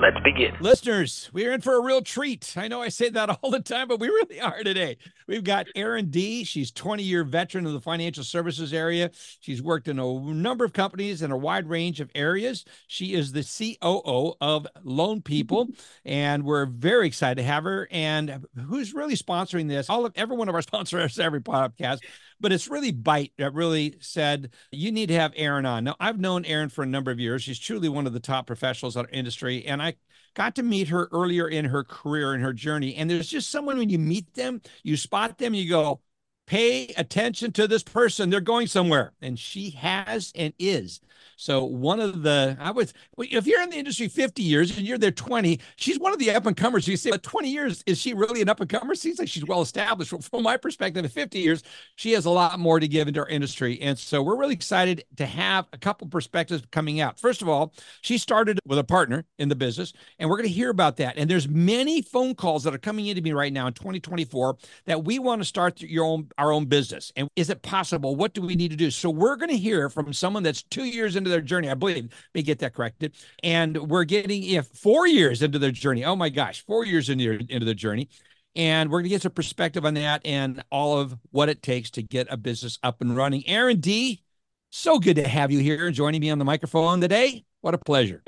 Let's begin. Listeners, we're in for a real treat. I know I say that all the time, but we really are today. We've got Erin Dee. She's 20 year veteran of the financial services area. She's worked in a number of companies in a wide range of areas. She is the COO of Loan People, and we're very excited to have her. And who's really sponsoring this? All of every one of our sponsors every podcast but it's really Byte that really said you need to have Erin on. Now, I've known Erin for a number of years. She's truly one of the top professionals in our industry, and I got to meet her earlier in her career and her journey. And there's just someone when you meet them, you spot them, you go, pay attention to this person. They're going somewhere. And she has and is so one of the I was if you're in the industry 50 years and you're there 20, she's one of the up and comers. You say, but 20 years is she really an up and comer? Seems like she's well established. Well, From my perspective, at 50 years, she has a lot more to give into our industry, and so we're really excited to have a couple perspectives coming out. First of all, she started with a partner in the business, and we're going to hear about that. And there's many phone calls that are coming into me right now in 2024 that we want to start your own our own business. And is it possible? What do we need to do? So we're going to hear from someone that's two years into their journey. I believe Let me get that corrected. And we're getting if four years into their journey. Oh my gosh, four years into into the journey. And we're going to get some perspective on that and all of what it takes to get a business up and running. Erin Dee, so good to have you here and joining me on the microphone today. What a pleasure.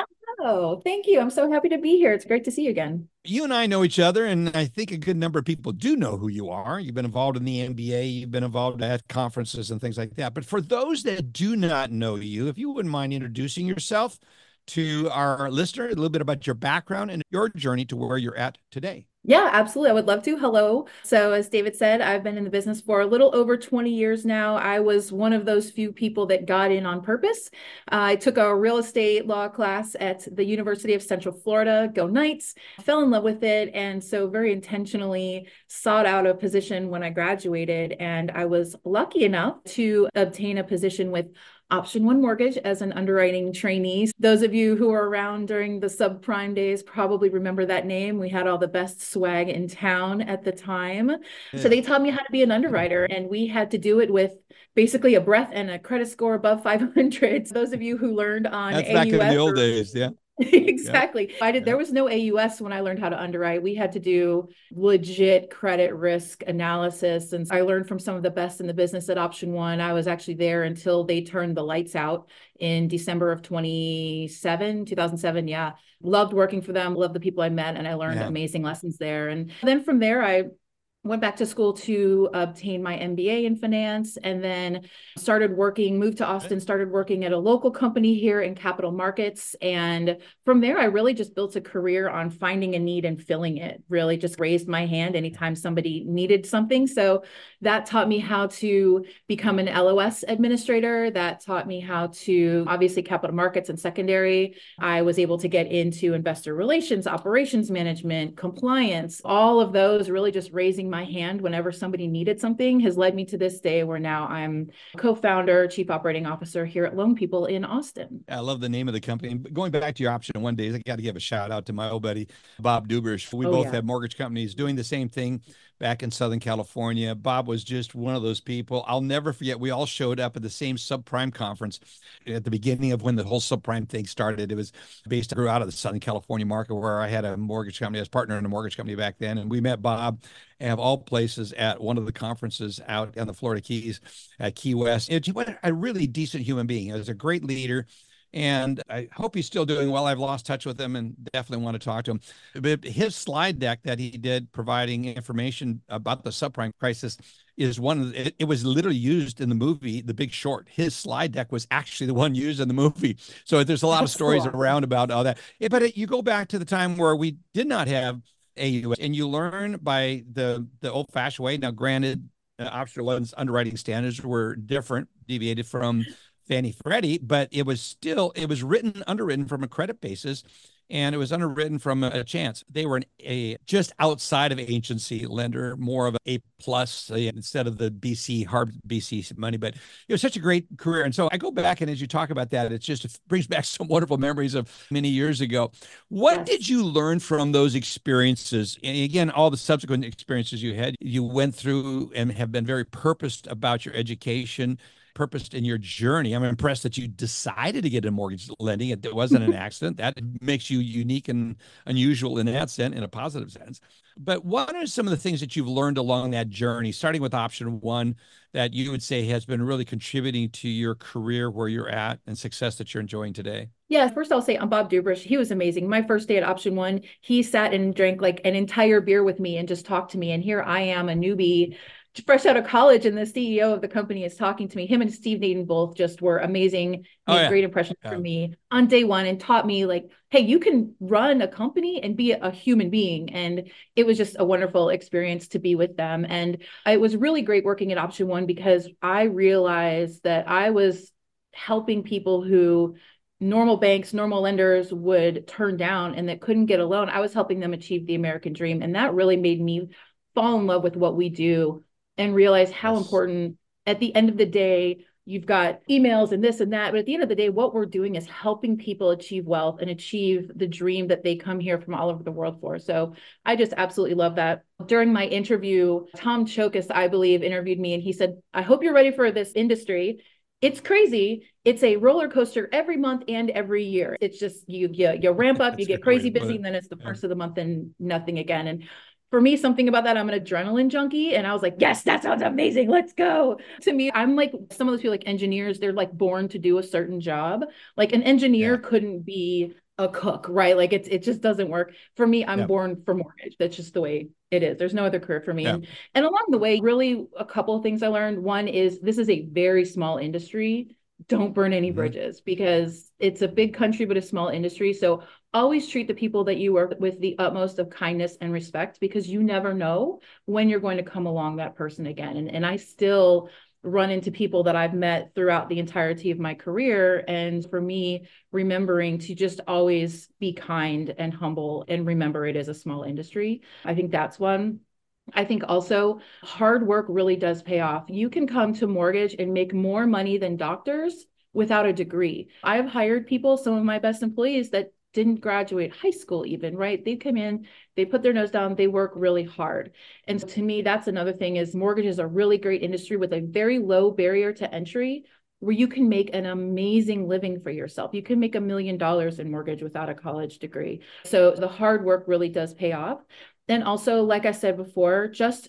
Oh, thank you. I'm so happy to be here. It's great to see you again. You and I know each other, and I think a good number of people do know who you are. You've been involved in the MBA, you've been involved at conferences and things like that. But for those that do not know you, if you wouldn't mind introducing yourself to our listener, a little bit about your background and your journey to where you're at today. Yeah, absolutely. I would love to. Hello. So, as David said, I've been in the business for a little over 20 years now. I was one of those few people that got in on purpose. Uh, I took a real estate law class at the University of Central Florida, Go Knights, fell in love with it. And so, very intentionally sought out a position when I graduated. And I was lucky enough to obtain a position with Option One Mortgage as an underwriting trainee. Those of you who were around during the subprime days probably remember that name. We had all the best swag in town at the time. Yeah. So they taught me how to be an underwriter, and we had to do it with basically a breath and a credit score above 500. So those of you who learned on That's AUS back in the old days, yeah. exactly. Yeah. I did. There was no AUS when I learned how to underwrite. We had to do legit credit risk analysis, and I learned from some of the best in the business at Option One. I was actually there until they turned the lights out in December of 27, 2007. Yeah, loved working for them. Loved the people I met, and I learned yeah. amazing lessons there. And then from there, I went back to school to obtain my MBA in finance and then started working, moved to Austin, started working at a local company here in capital markets. And from there, I really just built a career on finding a need and filling it, really just raised my hand anytime somebody needed something. So that taught me how to become an LOS administrator. That taught me how to obviously capital markets and secondary. I was able to get into investor relations, operations management, compliance, all of those really just raising my hand whenever somebody needed something has led me to this day where now I'm co-founder, chief operating officer here at Loan People in Austin. I love the name of the company. Going back to your option one day, I got to give a shout out to my old buddy Bob Dubrish. We oh, both yeah. have mortgage companies doing the same thing back in Southern California. Bob was just one of those people. I'll never forget. We all showed up at the same subprime conference at the beginning of when the whole subprime thing started. It was based grew out of the Southern California market where I had a mortgage company. I was partner in a mortgage company back then, and we met Bob of all places at one of the conferences out on the Florida Keys at Key West. It, what a really decent human being. He was a great leader and I hope he's still doing well. I've lost touch with him and definitely want to talk to him. But his slide deck that he did providing information about the subprime crisis is one of the, it, was literally used in the movie The Big Short. His slide deck was actually the one used in the movie. So there's a lot That's of stories cool. around about all that. But it, you go back to the time where we did not have AUS and you learn by the the old fashioned way. Now, granted, uh, Option One's underwriting standards were different, deviated from Fannie Freddie, but it was still it was written underwritten from a credit basis. and it was underwritten from a chance. They were an, a just outside of agency lender, more of a plus uh, instead of the BC hard BC money. But it was such a great career, and so I go back and as you talk about that, it just brings back some wonderful memories of many years ago. What yes. did you learn from those experiences? And again, all the subsequent experiences you had, you went through and have been very purposed about your education purposed in your journey. I'm impressed that you decided to get into mortgage lending. It wasn't an accident. That makes you unique and unusual in that sense, in a positive sense. But what are some of the things that you've learned along that journey, starting with option one, that you would say has been really contributing to your career where you're at and success that you're enjoying today? Yeah, first I'll say I'm Bob Dubrish. He was amazing. My first day at Option One, he sat and drank like an entire beer with me and just talked to me. And here I am, a newbie fresh out of college and the CEO of the company is talking to me. Him and Steve Nadon both just were amazing, made oh, yeah. great impressions yeah. for me on day one and taught me like, hey, you can run a company and be a human being. And it was just a wonderful experience to be with them. And it was really great working at Option One because I realized that I was helping people who normal banks, normal lenders would turn down and that couldn't get a loan. I was helping them achieve the American dream. And that really made me fall in love with what we do and realize how yes. important at the end of the day you've got emails and this and that but at the end of the day what we're doing is helping people achieve wealth and achieve the dream that they come here from all over the world for so i just absolutely love that during my interview tom chokas i believe interviewed me and he said i hope you're ready for this industry it's crazy. It's a roller coaster every month and every year. It's just you you, you ramp up, you get crazy busy, and then it's the first yeah. of the month and nothing again. And for me, something about that, I'm an adrenaline junkie. And I was like, yes, that sounds amazing. Let's go. To me, I'm like some of those people like engineers, they're like born to do a certain job. Like an engineer yeah. couldn't be a cook, right? Like it's it just doesn't work. For me, I'm yeah. born for mortgage. That's just the way it is. There's no other career for me. Yeah. And, and along the way, really a couple of things I learned. One is this is a very small industry don't burn any mm-hmm. bridges because it's a big country but a small industry so always treat the people that you work with the utmost of kindness and respect because you never know when you're going to come along that person again and, and i still run into people that i've met throughout the entirety of my career and for me remembering to just always be kind and humble and remember it is a small industry i think that's one I think also hard work really does pay off. You can come to mortgage and make more money than doctors without a degree. I've hired people, some of my best employees that didn't graduate high school even, right? They come in, they put their nose down, they work really hard. And to me, that's another thing is mortgage is a really great industry with a very low barrier to entry where you can make an amazing living for yourself. You can make a million dollars in mortgage without a college degree. So the hard work really does pay off. And also, like I said before, just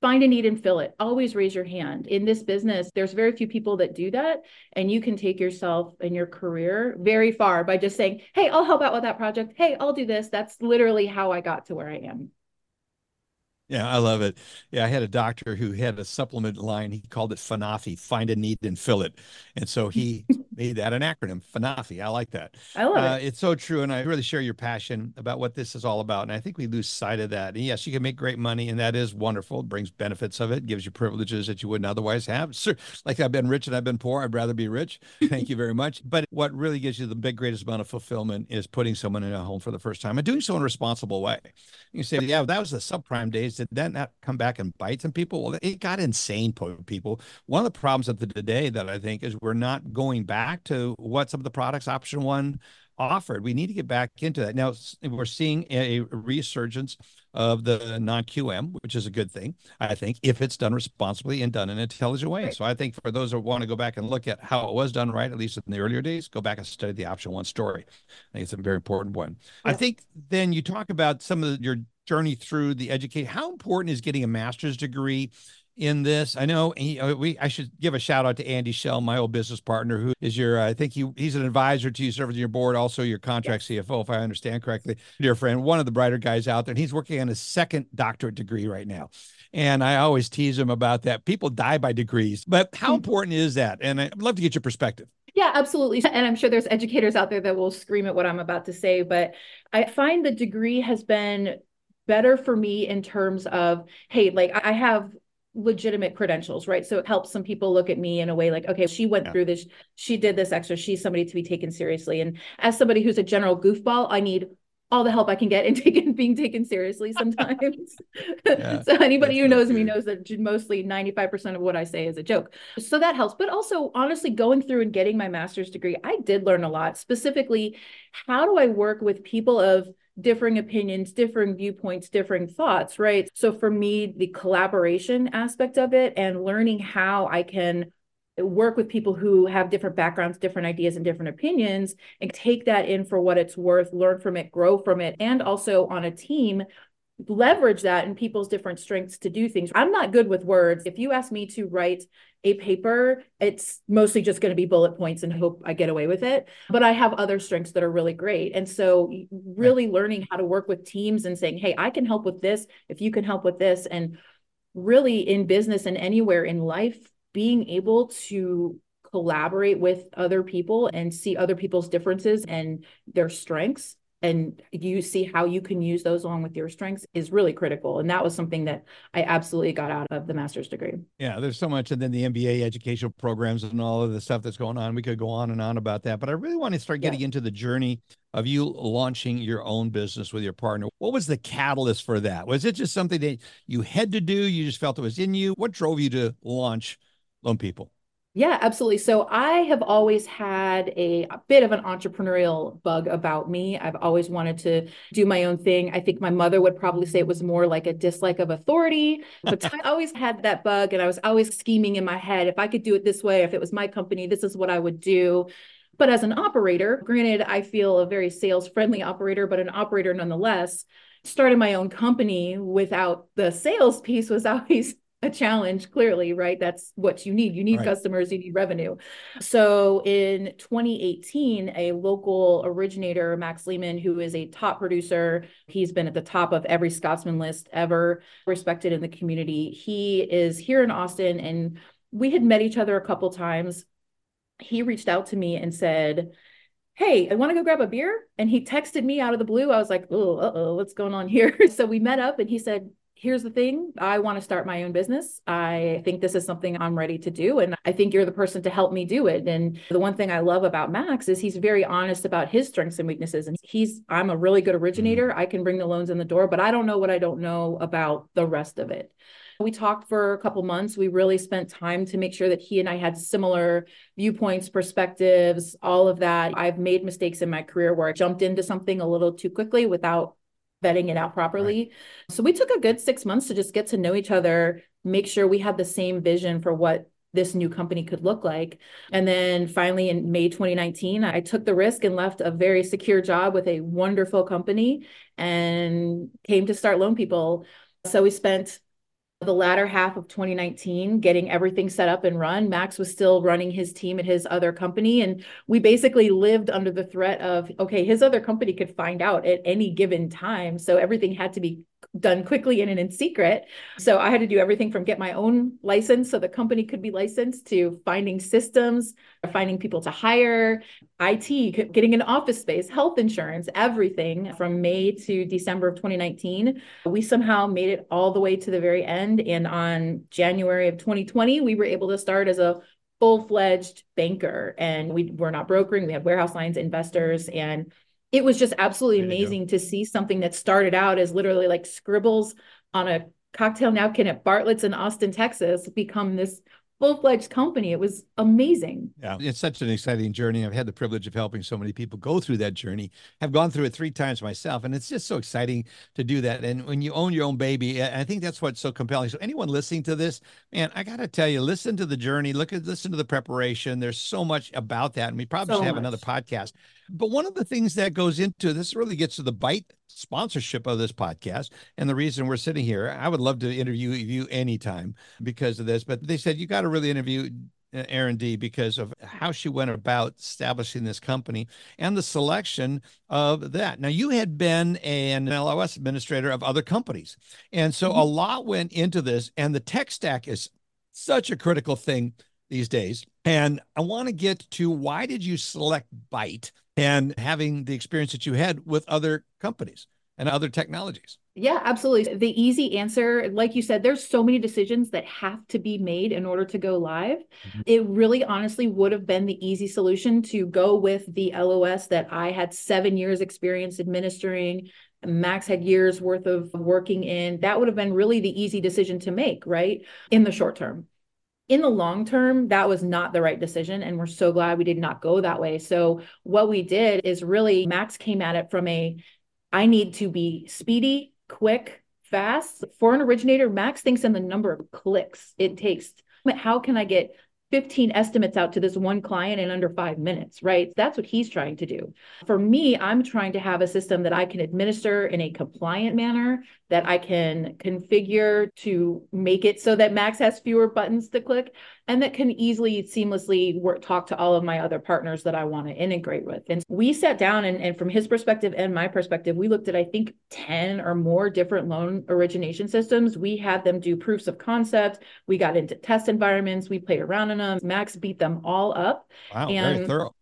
find a need and fill it. Always raise your hand. In this business, there's very few people that do that. And you can take yourself and your career very far by just saying, Hey, I'll help out with that project. Hey, I'll do this. That's literally how I got to where I am. Yeah, I love it. Yeah, I had a doctor who had a supplement line. He called it FNAFI, find a need and fill it. And so he made that an acronym, FNAFI. I like that. I love uh. It's so true. And I really share your passion about what this is all about. And I think we lose sight of that. And yes, you can make great money, and that is wonderful. It brings benefits of it, gives you privileges that you wouldn't otherwise have. Sir, like I've been rich and I've been poor. I'd rather be rich. Thank you very much. But what really gives you the big, greatest amount of fulfillment is putting someone in a home for the first time and doing so in a responsible way. You say, yeah, that was the subprime days did that not come back and bite some people? Well, it got insane, people. One of the problems of the today that I think is we're not going back to what some of the products option one offered. We need to get back into that. Now we're seeing a resurgence of the non-QM, which is a good thing, I think, if it's done responsibly and done in an intelligent way. Right. So I think for those that want to go back and look at how it was done right, at least in the earlier days, go back and study the option one story. I think it's a very important one. Yeah. I think then you talk about some of the, your journey through the educate. How important is getting a master's degree in this. I know he, uh, we. I should give a shout out to Andy Shell, my old business partner, who is your. I think he he's an advisor to you, serving on your board, also your contract yes. CFO, if I understand correctly. Dear friend, one of the brighter guys out there, and he's working on his second doctorate degree right now. And I always tease him about that. People die by degrees, but how mm-hmm. important is that? And I'd love to get your perspective. Yeah, absolutely. And I'm sure there's educators out there that will scream at what I'm about to say, but I find the degree has been better for me in terms of hey like i have legitimate credentials, right? So it helps some people look at me in a way like, okay, she went Yeah. through this, she did this extra, she's somebody to be taken seriously. And as somebody who's a general goofball, I need all the help I can get in taking being taken seriously sometimes. Yeah, so anybody who knows me knows that mostly 95% of what I say is a joke. So that helps. But also honestly going through and getting my master's degree, I did learn a lot. Specifically, how do I work with people of differing opinions, differing viewpoints, differing thoughts, right? So for me, the collaboration aspect of it and learning how I can work with people who have different backgrounds, different ideas, and different opinions, and take that in for what it's worth, learn from it, grow from it, and also on a team, leverage that in people's different strengths to do things. I'm not good with words. If you ask me to write a paper, it's mostly just going to be bullet points and hope I get away with it. But I have other strengths that are really great. And so, really learning how to work with teams and saying, hey, I can help with this if you can help with this. And really in business and anywhere in life, being able to collaborate with other people and see other people's differences and their strengths and you see how you can use those along with your strengths is really critical and that was something that i absolutely got out of the master's degree Yeah, there's so much, and then the MBA educational programs and all of the stuff that's going on. We could go on and on about that, but I really want to start Yeah. getting into the journey of you launching your own business with your partner. What was the catalyst for that? Was it just something that you had to do? You just felt it was in you? What drove you to launch Loan People? Yeah, absolutely. So I have always had a, a bit of an entrepreneurial bug about me. I've always wanted to do my own thing. I think my mother would probably say it was more like a dislike of authority, but I always had that bug and I was always scheming in my head. If I could do it this way, if it was my company, this is what I would do. But as an operator, granted, I feel a very sales friendly operator, but an operator nonetheless, starting my own company without the sales piece was always a challenge clearly right that's what you need you need Right. customers you need revenue so in 2018 a local originator max lehman who is a top producer he's been at the top of every scotsman list ever respected in the community he is here in austin and we had met each other a couple times he reached out to me and said hey, I want to go grab a beer. And he texted me out of the blue. I was like, oh, uh-oh, what's going on here? so we met up and he said, here's the thing. I want to start my own business. I think this is something I'm ready to do. And I think you're the person to help me do it. And the one thing I love about Max is he's very honest about his strengths and weaknesses. And he's, I'm a really good mm-hmm. originator. I can bring the loans in the door, but I don't know what I don't know about the rest of it. We talked for a couple months. We really spent time to make sure that he and I had similar viewpoints, perspectives, all of that. I've made mistakes in my career where I jumped into something a little too quickly without vetting it out properly. So we took a good six months to just get to know each other, make sure we had the same vision for what this new company could look like. And then finally in May 2019, I took the risk and left a very secure job with a wonderful company and came to start Loan People. So we spent the latter half of 2019 getting everything set up and run. Max was still running his team at his other company. And we basically lived under the threat of, okay, his other company could find out at any given time. So everything had to be done quickly and in secret. So I had to do everything from get my own license so the company could be licensed to finding systems, finding people to hire, IT, getting an office space, health insurance, everything from May to December of 2019. We somehow made it all the way to the very end. And on January of 2020, we were able to start as a full-fledged banker and we were not brokering we had warehouse lines investors and it was just absolutely There amazing to see something that started out as literally like scribbles on a cocktail napkin at Bartlett's in Austin, Texas, become this full-fledged company. It was amazing. Yeah, it's such an exciting journey. I've had the privilege of helping so many people go through that journey. I've gone through it three times myself, and it's just so exciting to do that. And when you own your own baby, I I think that's what's so compelling. So anyone listening to this, man, I got to tell you, listen to the journey. Look at listen to the preparation. There's so much about that, and we probably So should have another podcast. But one of the things that goes into this really gets to the Byte sponsorship of this podcast, and the reason we're sitting here. I would love to interview you anytime because of this, but they said you got to really interview uh, Erin Dee because of how she went about establishing this company and the selection of that. Now, you had been an LOS administrator of other companies, and so a lot went into this, and the tech stack is such a critical thing these days. And I want to get to why did you select Byte and having the experience that you had with other companies? and other technologies? Yeah, absolutely. The easy answer, like you said, there's so many decisions that have to be made in order to go live. Mm-hmm. It really honestly would have been the easy solution to go with the LOS that I had seven years experience administering. Max had years worth of working in. That would have been really the easy decision to make, right? In the short term in the long term, that was not the right decision. And we're so glad we did not go that way. So, what we did is really, Max came at it from a I need to be speedy, quick, fast. For an originator, Max thinks in the number of clicks it takes. How can I get 15 estimates out to this one client in under five minutes, right? That's what he's trying to do. For me, I'm trying to have a system that I can administer in a compliant manner, that I can configure to make it so that Max has fewer buttons to click, and that can easily seamlessly work talk to all of my other partners that I want to integrate with. And we sat down and, and from his perspective and my perspective, we looked at I think 10 or more different loan origination systems. We had them do proofs of concept. We got into test environments. We played around in them. Max beat them all up. Wow, and very thorough.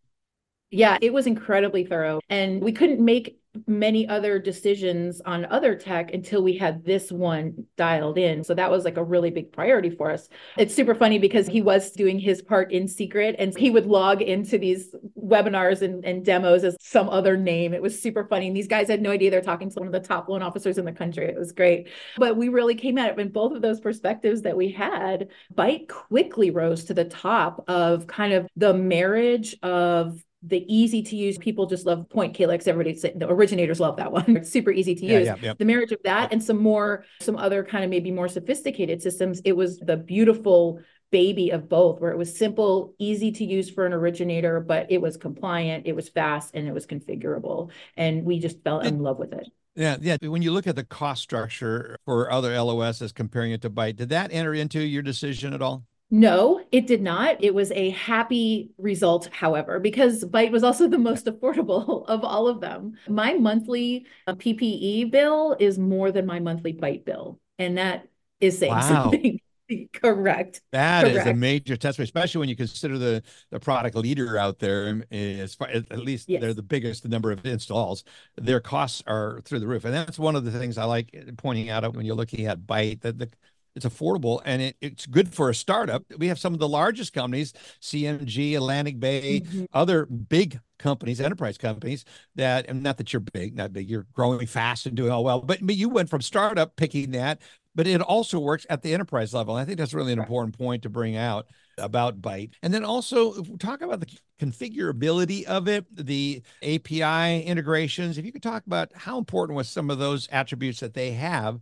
Yeah, it was incredibly thorough. And we couldn't make many other decisions on other tech until we had this one dialed in. So that was like a really big priority for us. It's super funny because he was doing his part in secret and he would log into these webinars and, and demos as some other name. It was super funny. And these guys had no idea they're talking to one of the top loan officers in the country. It was great. But we really came at it in both of those perspectives that we had. Byte quickly rose to the top of kind of the marriage of the easy to use people just love point calyx everybody the originators love that one it's super easy to use yeah, yeah, yeah. the marriage of that and some more some other kind of maybe more sophisticated systems it was the beautiful baby of both where it was simple easy to use for an originator but it was compliant it was fast and it was configurable and we just fell in love with it yeah, yeah. When you look at the cost structure for other LOSs comparing it to Byte, did that enter into your decision at all? No, it did not. It was a happy result, however, because Byte was also the most affordable of all of them. My monthly uh, PPE bill is more than my monthly Byte bill. And that is saying wow. something. Correct. That Correct. is a major testament, especially when you consider the the product leader out there. Um, as far at least yes. they're the biggest the number of installs. Their costs are through the roof, and that's one of the things I like pointing out when you're looking at Byte. That the it's affordable and it, it's good for a startup. We have some of the largest companies, CMG, Atlantic Bay, mm-hmm. other big companies, enterprise companies that, and not that you're big, not big, you're growing fast and doing all well, but, but you went from startup picking that, but it also works at the enterprise level. I think that's really an right. important point to bring out about Byte. And then also talk about the configurability of it, the API integrations. If you could talk about how important was some of those attributes that they have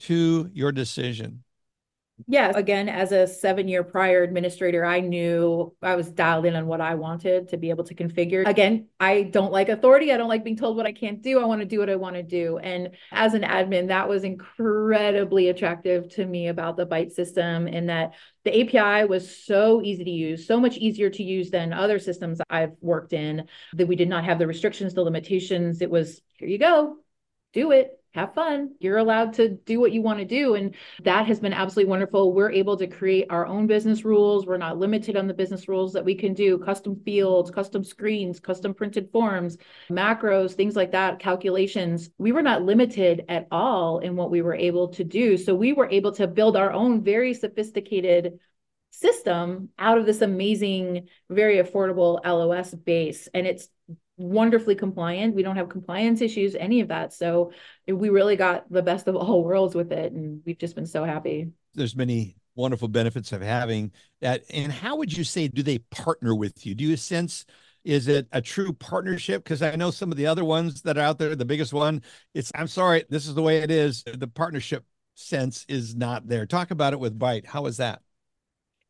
to your decision? Yes. Again, as a seven year prior administrator, I knew I was dialed in on what I wanted to be able to configure. Again, I don't like authority. I don't like being told what I can't do. I want to do what I want to do. And as an admin, that was incredibly attractive to me about the Byte system in that the API was so easy to use, so much easier to use than other systems I've worked in, that we did not have the restrictions, the limitations. It was here you go, do it have fun. You're allowed to do what you want to do. And that has been absolutely wonderful. We're able to create our own business rules. We're not limited on the business rules that we can do custom fields, custom screens, custom printed forms, macros, things like that, calculations. We were not limited at all in what we were able to do. So we were able to build our own very sophisticated system out of this amazing, very affordable LOS base. And it's wonderfully compliant. We don't have compliance issues, any of that. So we really got the best of all worlds with it. And we've just been so happy. There's many wonderful benefits of having that. And how would you say, do they partner with you? Do you sense, is it a true partnership? Because I know some of the other ones that are out there, the biggest one, it's, I'm sorry, this is the way it is. The partnership sense is not there. Talk about it with Byte. How is that?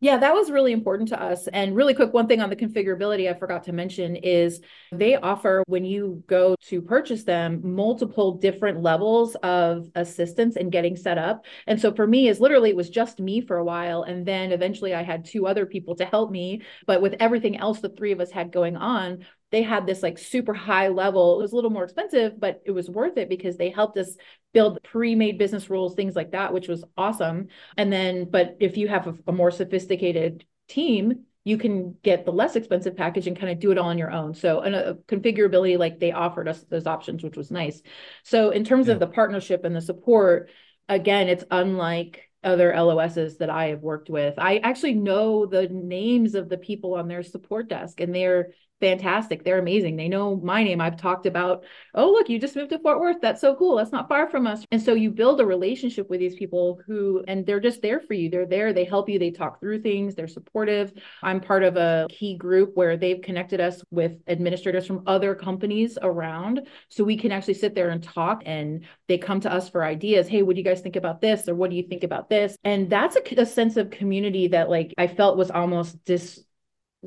Yeah, that was really important to us. And really quick, one thing on the configurability I forgot to mention is they offer, when you go to purchase them, multiple different levels of assistance in getting set up. And so for me, is literally it was just me for a while. And then eventually I had two other people to help me. But with everything else the three of us had going on, they had this like super high level. It was a little more expensive, but it was worth it because they helped us build pre-made business rules, things like that, which was awesome. And then, but if you have a, a more sophisticated team, you can get the less expensive package and kind of do it all on your own. So, and a configurability, like they offered us those options, which was nice. So, in terms yeah. of the partnership and the support, again, it's unlike other LOSs that I have worked with. I actually know the names of the people on their support desk, and they're fantastic. They're amazing. They know my name. I've talked about, oh, look, you just moved to Fort Worth. That's so cool. That's not far from us. And so you build a relationship with these people who, and they're just there for you. They're there. They help you. They talk through things. They're supportive. I'm part of a key group where they've connected us with administrators from other companies around. So we can actually sit there and talk and they come to us for ideas. Hey, what do you guys think about this? Or what do you think about this? And that's a, a sense of community that like I felt was almost dis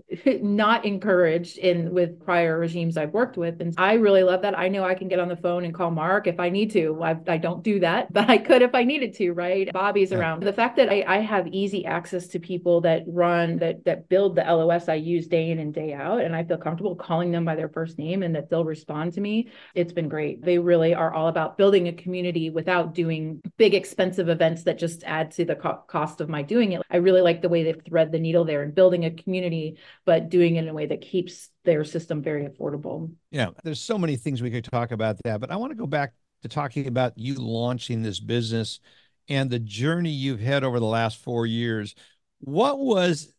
not encouraged in with prior regimes I've worked with. And I really love that. I know I can get on the phone and call Mark if I need to. I, I don't do that, but I could if I needed to, right? Bobby's yeah. around. The fact that I, I have easy access to people that run, that that build the LOS I use day in and day out, and I feel comfortable calling them by their first name and that they'll respond to me. It's been great. They really are all about building a community without doing big expensive events that just add to the co- cost of my doing it. I really like the way they've thread the needle there and building a community but doing it in a way that keeps their system very affordable. Yeah, there's so many things we could talk about that, but I want to go back to talking about you launching this business and the journey you've had over the last four years. What was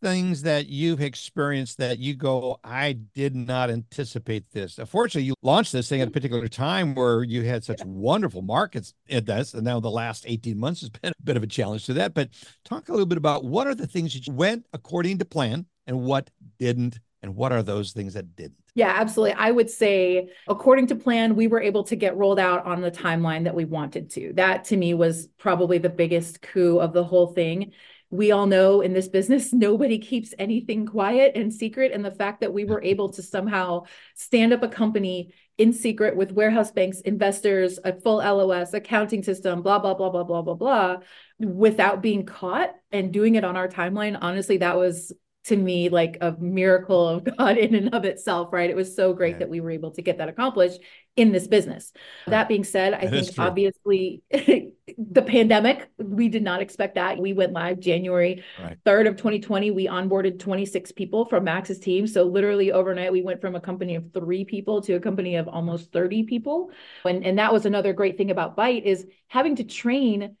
things that you've experienced that you go, I did not anticipate this? Unfortunately, you launched this thing at a particular time where you had such yeah. wonderful markets in this, and now the last 18 months has been a bit of a challenge to that. But talk a little bit about what are the things that went according to plan and what didn't and what are those things that didn't yeah absolutely i would say according to plan we were able to get rolled out on the timeline that we wanted to that to me was probably the biggest coup of the whole thing we all know in this business nobody keeps anything quiet and secret and the fact that we were mm-hmm. able to somehow stand up a company in secret with warehouse banks investors a full los accounting system blah blah blah blah blah blah blah without being caught and doing it on our timeline honestly that was to me like a miracle of God in and of itself, right? It was so great yeah. that we were able to get that accomplished in this business. Right. That being said, I that think obviously the pandemic, we did not expect that. We went live January right. 3rd of 2020. We onboarded 26 people from Max's team. So literally overnight, we went from a company of three people to a company of almost 30 people. And, and that was another great thing about Byte is having to train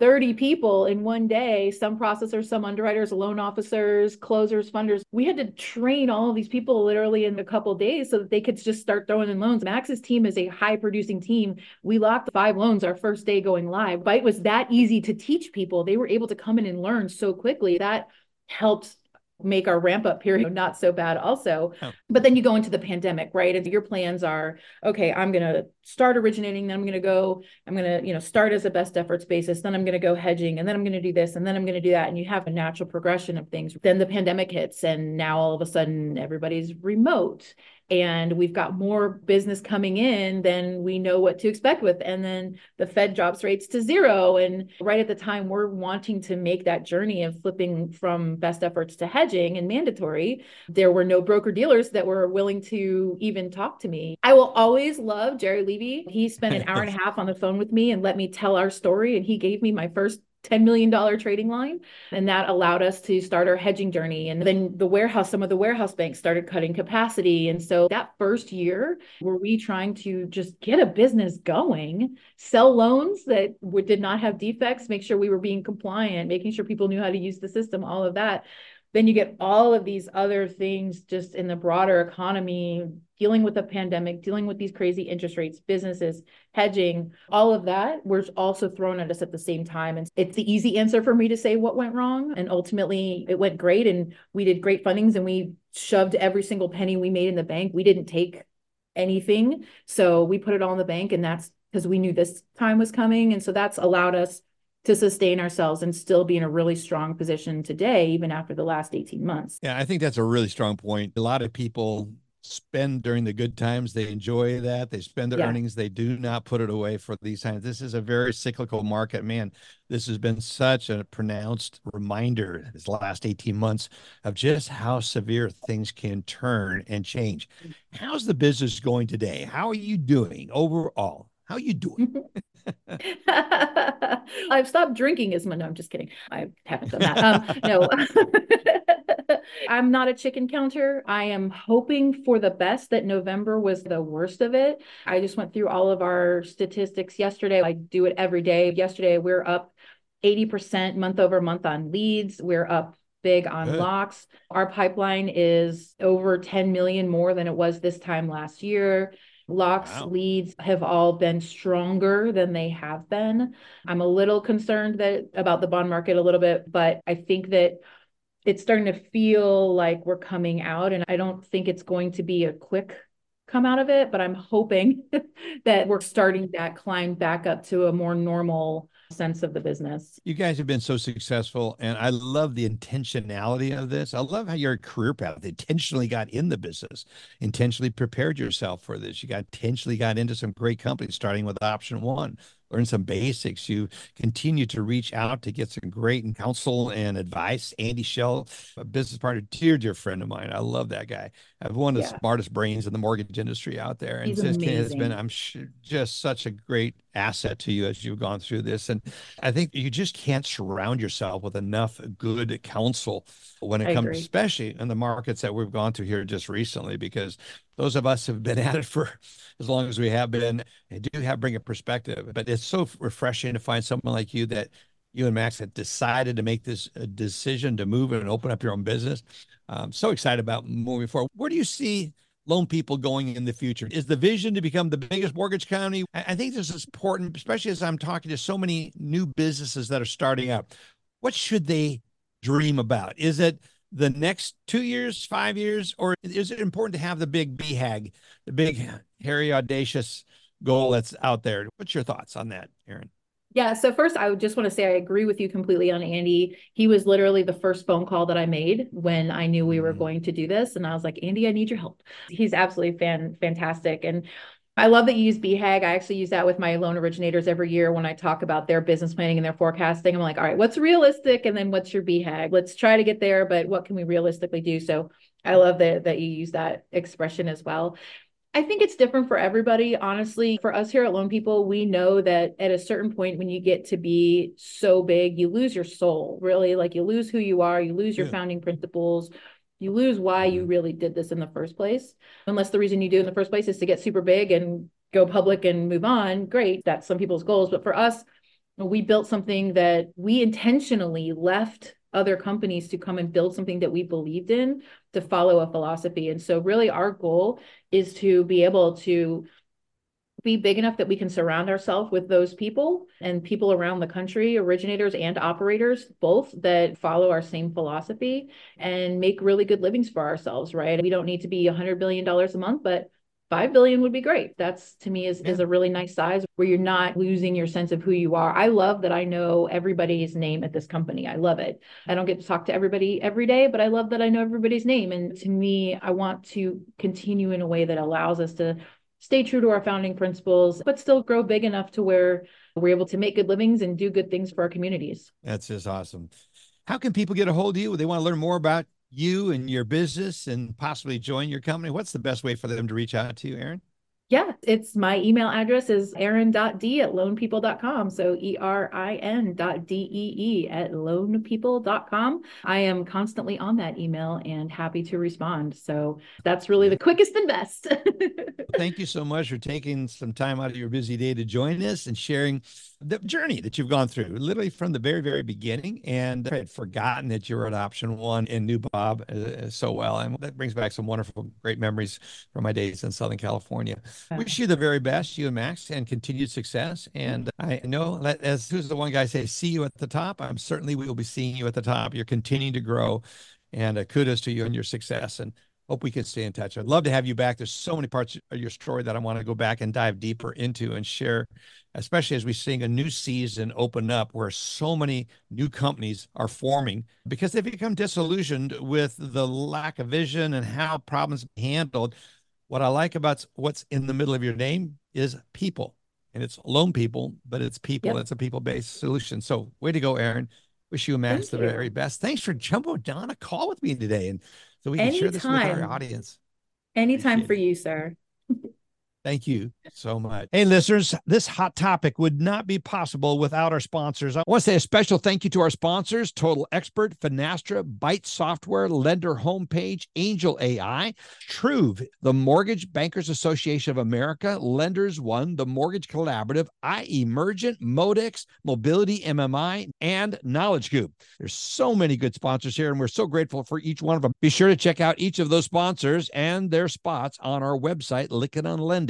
30 people in one day, some processors, some underwriters, loan officers, closers, funders. We had to train all of these people literally in a couple days so that they could just start throwing in loans. Max's team is a high producing team. We locked five loans our first day going live. Byte was that easy to teach people. They were able to come in and learn so quickly. That helped make our ramp up period not so bad also. Oh. but then you go into the pandemic right? And your plans are okay i'm going to start originating then i'm going to go i'm going to you know start as a best efforts basis then i'm going to go hedging and then i'm going to do this and then i'm going to do that. And you have a natural progression of things. Then the pandemic hits and now all of a sudden everybody's remote and we've got more business coming in than we know what to expect with. And then the fed drops rates to zero. And right at the time we're wanting to make that journey of flipping from best efforts to hedging and mandatory. There were no broker dealers that were willing to even talk to me. I will always love jerry levy. He spent an hour and a half on the phone with me and let me tell our story. And he gave me my first $10 million trading line. And that allowed us to start our hedging journey. And then the warehouse, some of the warehouse banks started cutting capacity. And so that first year, were we trying to just get a business going, sell loans that did not have defects, make sure we were being compliant, making sure people knew how to use the system, all of that then you get all of these other things just in the broader economy dealing with the pandemic dealing with these crazy interest rates businesses hedging all of that was also thrown at us at the same time. And it's the easy answer for me to say what went wrong. And ultimately it went great and we did great fundings and we shoved every single penny we made in the bank. We didn't take anything. So we put it all in the bank and that's because we knew this time was coming. And so that's allowed us to sustain ourselves and still be in a really strong position today, even after the last 18 months. Yeah, I think that's a really strong point. A lot of people spend during the good times. They enjoy that. They spend their yeah. earnings. They do not put it away for these times. This is a very cyclical market. Man, this has been such a pronounced reminder this last 18 months of just how severe things can turn and change. Mm-hmm. How's the business going today? How are you doing overall? How are you doing? Mm-hmm. I've stopped drinking as much. No, I'm just kidding. I haven't done that. Um, no, I'm not a chicken counter. I am hoping for the best that November was the worst of it. I just went through all of our statistics yesterday. I do it every day. Yesterday, we're up 80% month over month on leads. We're up big on Good. locks. Our pipeline is over 10 million more than it was this time last year. Locks wow. leads have all been stronger than they have been. I'm a little concerned that about the bond market a little bit, but I think that it's starting to feel like we're coming out and I don't think it's going to be a quick come out of it, but I'm hoping that we're starting that climb back up to a more normal sense of the business. You guys have been so successful, and I love the intentionality of this. I love how your career path intentionally got in the business, intentionally prepared yourself for this. You got intentionally got into some great companies, starting with Option One learn some basics. You continue to reach out to get some great counsel and advice. Andy Shell, a business partner, dear, dear friend of mine. I love that guy. I've one of yeah. the smartest brains in the mortgage industry out there. And He's amazing. has been, I'm sure, just such a great asset to you as you've gone through this. And I think you just can't surround yourself with enough good counsel when it I comes, agree. especially in the markets that we've gone through here just recently, because those of us have been at it for as long as we have been, do have bring a perspective. But it's so refreshing to find someone like you that you and Max have decided to make this uh, decision to move and open up your own business. I'm so excited about moving forward. Where do you see loan people going in the future? Is the vision to become the biggest mortgage county? I think this is important, especially as I'm talking to so many new businesses that are starting up. What should they dream about? Is it the next two years, five years, or is it important to have the big BHAG, the big, hairy, audacious goal that's out there? What's your thoughts on that, Erin? Yeah. So first, I just want to say I agree with you completely on Andy. He was literally the first phone call that I made when I knew we were mm-hmm. going to do this, and I was like, Andy, I need your help. He's absolutely fan fantastic, and I love that you use BHAG. I actually use that with my loan originators every year when I talk about their business planning and their forecasting. I'm like, all right, what's realistic? And then what's your BHAG? Let's try to get there, but what can we realistically do? So I love that that you use that expression as well. I think it's different for everybody. Honestly, for us here at Loan People, we know that at a certain point when you get to be so big, you lose your soul, really. Like you lose who you are, you lose your yeah. founding principles, you lose why you mm-hmm. really did this in the first place. Unless the reason you do in the first place is to get super big and go public and move on. Great. That's some people's goals. But for us, we built something that we intentionally left other companies to come and build something that we believed in to follow a philosophy. And so, really, our goal is to be able to be big enough that we can surround ourselves with those people and people around the country, originators and operators, both that follow our same philosophy and make really good livings for ourselves, right? We don't need to be $100 billion a month, but 5 billion would be great. That's to me is, yeah. is a really nice size where you're not losing your sense of who you are. I love that I know everybody's name at this company. I love it. I don't get to talk to everybody every day, but I love that I know everybody's name. And to me, I want to continue in a way that allows us to stay true to our founding principles, but still grow big enough to where we're able to make good livings and do good things for our communities. That's just awesome. How can people get a hold of you? They want to learn more about you and your business and possibly join your company. What's the best way for them to reach out to you, Erin? Yeah, it's my email address is erin.d at loanpeople.com. So E R I N dot D E E at loanpeople.com. I am constantly on that email and happy to respond. So that's really the quickest and best. Thank you so much for taking some time out of your busy day to join us and sharing the journey that you've gone through, literally from the very, very beginning. And I had forgotten that you were at Option One and knew Bob uh, so well. And that brings back some wonderful, great memories from my days in Southern California. Wish you the very best, you and Max, and continued success. And I know, that as who's the one guy say, see you at the top. I'm certainly we will be seeing you at the top. You're continuing to grow, and uh, kudos to you and your success. And hope we can stay in touch. I'd love to have you back. There's so many parts of your story that I want to go back and dive deeper into and share, especially as we seeing a new season open up where so many new companies are forming because they've become disillusioned with the lack of vision and how problems handled what I like about what's in the middle of your name is people, and it's loan people, but it's people. Yep. It's a people based solution. So, way to go, Erin. Wish you a match the very best. Thanks for jumping on a call with me today, and so we can Anytime. share this with our audience. Anytime Appreciate for it. you, sir. Thank you so much. Hey, listeners, this hot topic would not be possible without our sponsors. I want to say a special thank you to our sponsors Total Expert, Finastra, Byte Software, Lender Homepage, Angel AI, Truv, the Mortgage Bankers Association of America, Lenders One, the Mortgage Collaborative, iEmergent, Modex, Mobility MMI, and Knowledge Group. There's so many good sponsors here, and we're so grateful for each one of them. Be sure to check out each of those sponsors and their spots on our website, Lykken on Lending